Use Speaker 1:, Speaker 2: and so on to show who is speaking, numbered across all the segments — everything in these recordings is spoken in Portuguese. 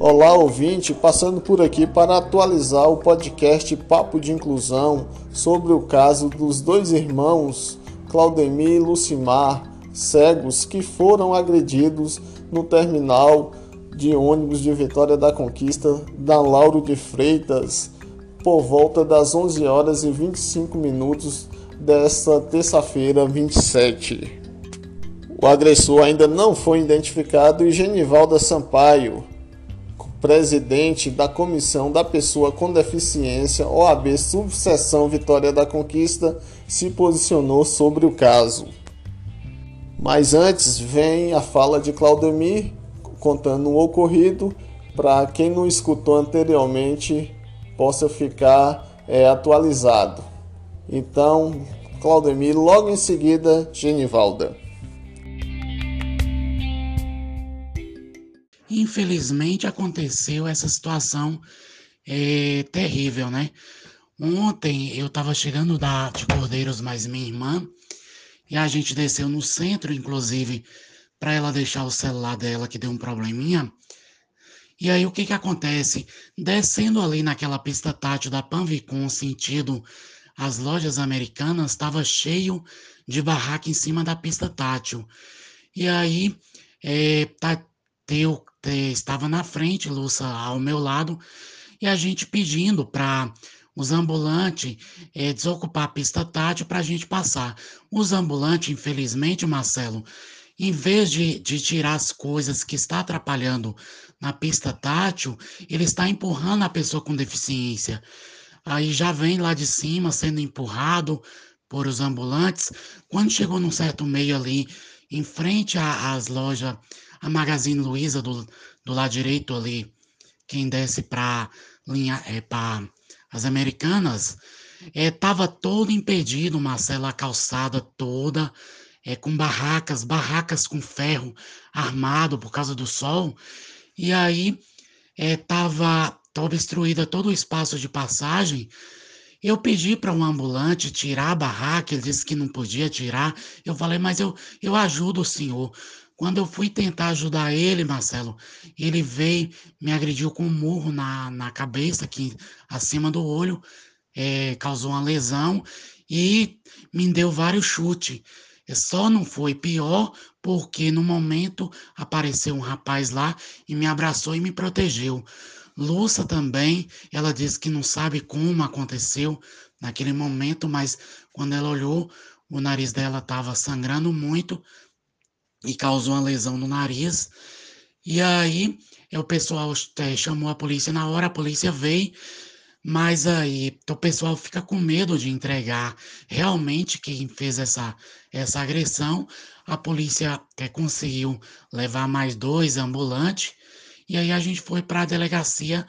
Speaker 1: Olá, ouvinte, passando por aqui para atualizar o podcast Papo de Inclusão sobre o caso dos dois irmãos Claudemir e Lucimar, cegos, que foram agredidos no terminal de ônibus de Vitória da Conquista da Lauro de Freitas por volta das 11 horas e 25 minutos desta terça-feira, 27. O agressor ainda não foi identificado e Genivalda Sampaio, presidente da Comissão da Pessoa com Deficiência, OAB Subseção Vitória da Conquista, se posicionou sobre o caso. Mas antes vem a fala de Claudemir contando o ocorrido para quem não escutou anteriormente possa ficar é, atualizado. Então, Claudemir, logo em seguida, Genivalda.
Speaker 2: Infelizmente aconteceu essa situação é, terrível, né? Ontem eu estava chegando da, de Cordeiros mais minha irmã e a gente desceu no centro, inclusive, para ela deixar o celular dela que deu um probleminha. E aí o que que acontece? Descendo ali naquela pista tátil da Panvicon, sentido as lojas americanas, estava cheio de barraca em cima da pista tátil. E aí é, tá, teu, te, estava na frente, Lúcia, ao meu lado, e a gente pedindo para os ambulantes é, desocupar a pista tátil para a gente passar. Os ambulantes, infelizmente, Marcelo, em vez de, de tirar as coisas que está atrapalhando na pista tátil, ele está empurrando a pessoa com deficiência. Aí já vem lá de cima sendo empurrado por os ambulantes. Quando chegou num certo meio ali, em frente às lojas, a Magazine Luiza do, do lado direito ali, quem desce para linha é, para as americanas, é, todo impedido, Marcelo, a calçada toda é, com barracas, barracas com ferro armado por causa do sol, e aí é, obstruída todo o espaço de passagem. Eu pedi para um ambulante tirar a barraca, ele disse que não podia tirar. Eu falei, mas eu, eu ajudo o senhor. Quando eu fui tentar ajudar ele, Marcelo, ele veio, me agrediu com um murro na, na cabeça, aqui acima do olho, é, causou uma lesão e me deu vários chutes. Só não foi pior porque no momento apareceu um rapaz lá e me abraçou e me protegeu. Lúcia também, ela disse que não sabe como aconteceu naquele momento, mas quando ela olhou, o nariz dela estava sangrando muito e causou uma lesão no nariz. E aí o pessoal é, chamou a polícia na hora, a polícia veio mas aí o pessoal fica com medo de entregar realmente quem fez essa, essa agressão. A polícia até conseguiu levar mais dois ambulantes. E aí a gente foi para a delegacia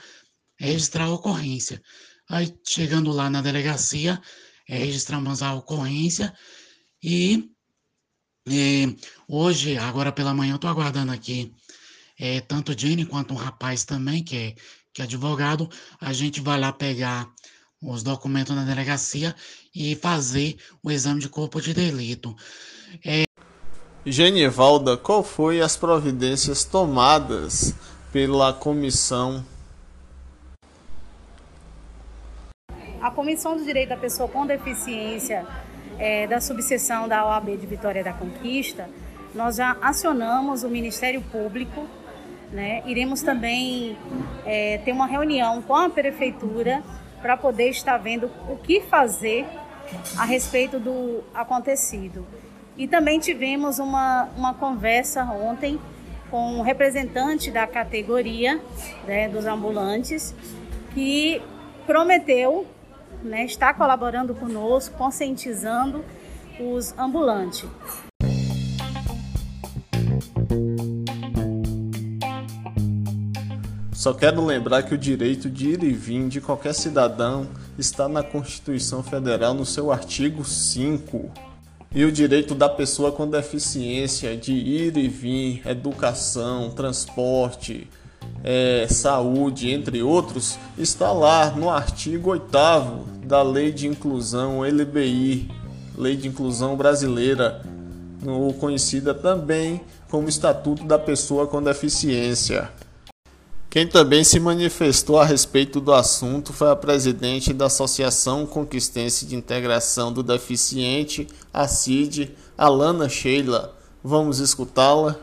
Speaker 2: registrar a ocorrência. Aí chegando lá na delegacia, é, registramos a ocorrência e, e hoje, agora pela manhã, eu estou aguardando aqui é, tanto Jenny quanto um rapaz também, que é que é advogado, a gente vai lá pegar os documentos na delegacia e fazer o exame de corpo de delito.
Speaker 1: É... Genivalda, qual foi as providências tomadas pela comissão?
Speaker 3: A Comissão do Direito da Pessoa com Deficiência é, da subseção da OAB de Vitória da Conquista, nós já acionamos o Ministério Público né? Iremos também é, ter uma reunião com a prefeitura para poder estar vendo o que fazer a respeito do acontecido. E também tivemos uma, uma conversa ontem com um representante da categoria né, dos ambulantes que prometeu né, estar colaborando conosco, conscientizando os ambulantes.
Speaker 1: Só quero lembrar que o direito de ir e vir de qualquer cidadão está na Constituição Federal no seu artigo 5. E o direito da pessoa com deficiência de ir e vir, educação, transporte, é, saúde, entre outros, está lá no artigo 8 da Lei de Inclusão LBI, Lei de Inclusão Brasileira, conhecida também como Estatuto da Pessoa com Deficiência. Quem também se manifestou a respeito do assunto foi a presidente da Associação Conquistense de Integração do Deficiente, a CID, Alana Sheila. Vamos escutá-la?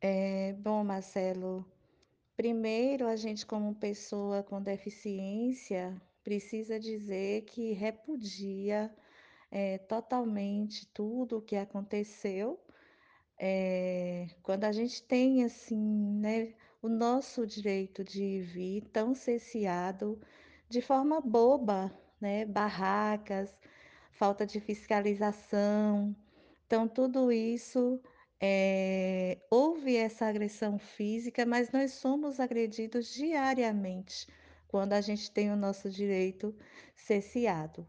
Speaker 4: É, bom, Marcelo, primeiro a gente, como pessoa com deficiência, precisa dizer que repudia é, totalmente tudo o que aconteceu. É, quando a gente tem assim, né, o nosso direito de vir tão cesseado de forma boba, né? Barracas, falta de fiscalização. Então, tudo isso é, houve essa agressão física, mas nós somos agredidos diariamente quando a gente tem o nosso direito cesseado.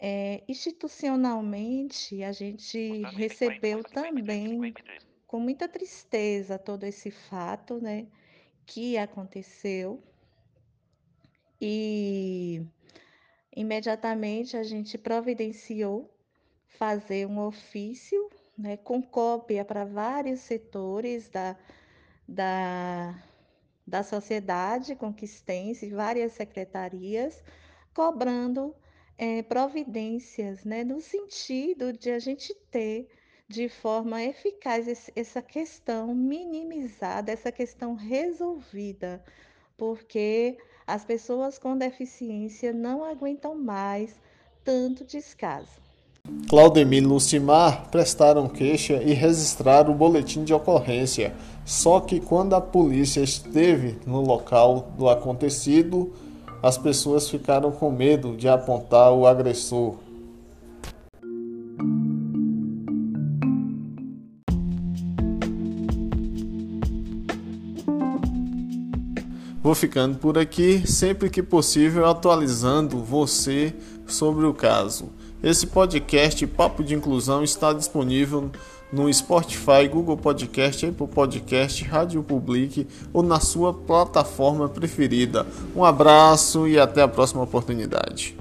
Speaker 4: É, institucionalmente, a gente recebeu também com muita tristeza todo esse fato, né, que aconteceu. E imediatamente a gente providenciou fazer um ofício, né, com cópia para vários setores da, da, da sociedade conquistense, várias secretarias, cobrando é, providências, né, no sentido de a gente ter de forma eficaz essa questão minimizada, essa questão resolvida, porque as pessoas com deficiência não aguentam mais tanto descaso.
Speaker 1: Claudemir e Lucimar prestaram queixa e registraram o boletim de ocorrência. Só que quando a polícia esteve no local do acontecido, as pessoas ficaram com medo de apontar o agressor. Vou ficando por aqui, sempre que possível atualizando você sobre o caso. Esse podcast Papo de Inclusão está disponível no Spotify, Google Podcast, Apple Podcast, Rádio Public ou na sua plataforma preferida. Um abraço e até a próxima oportunidade.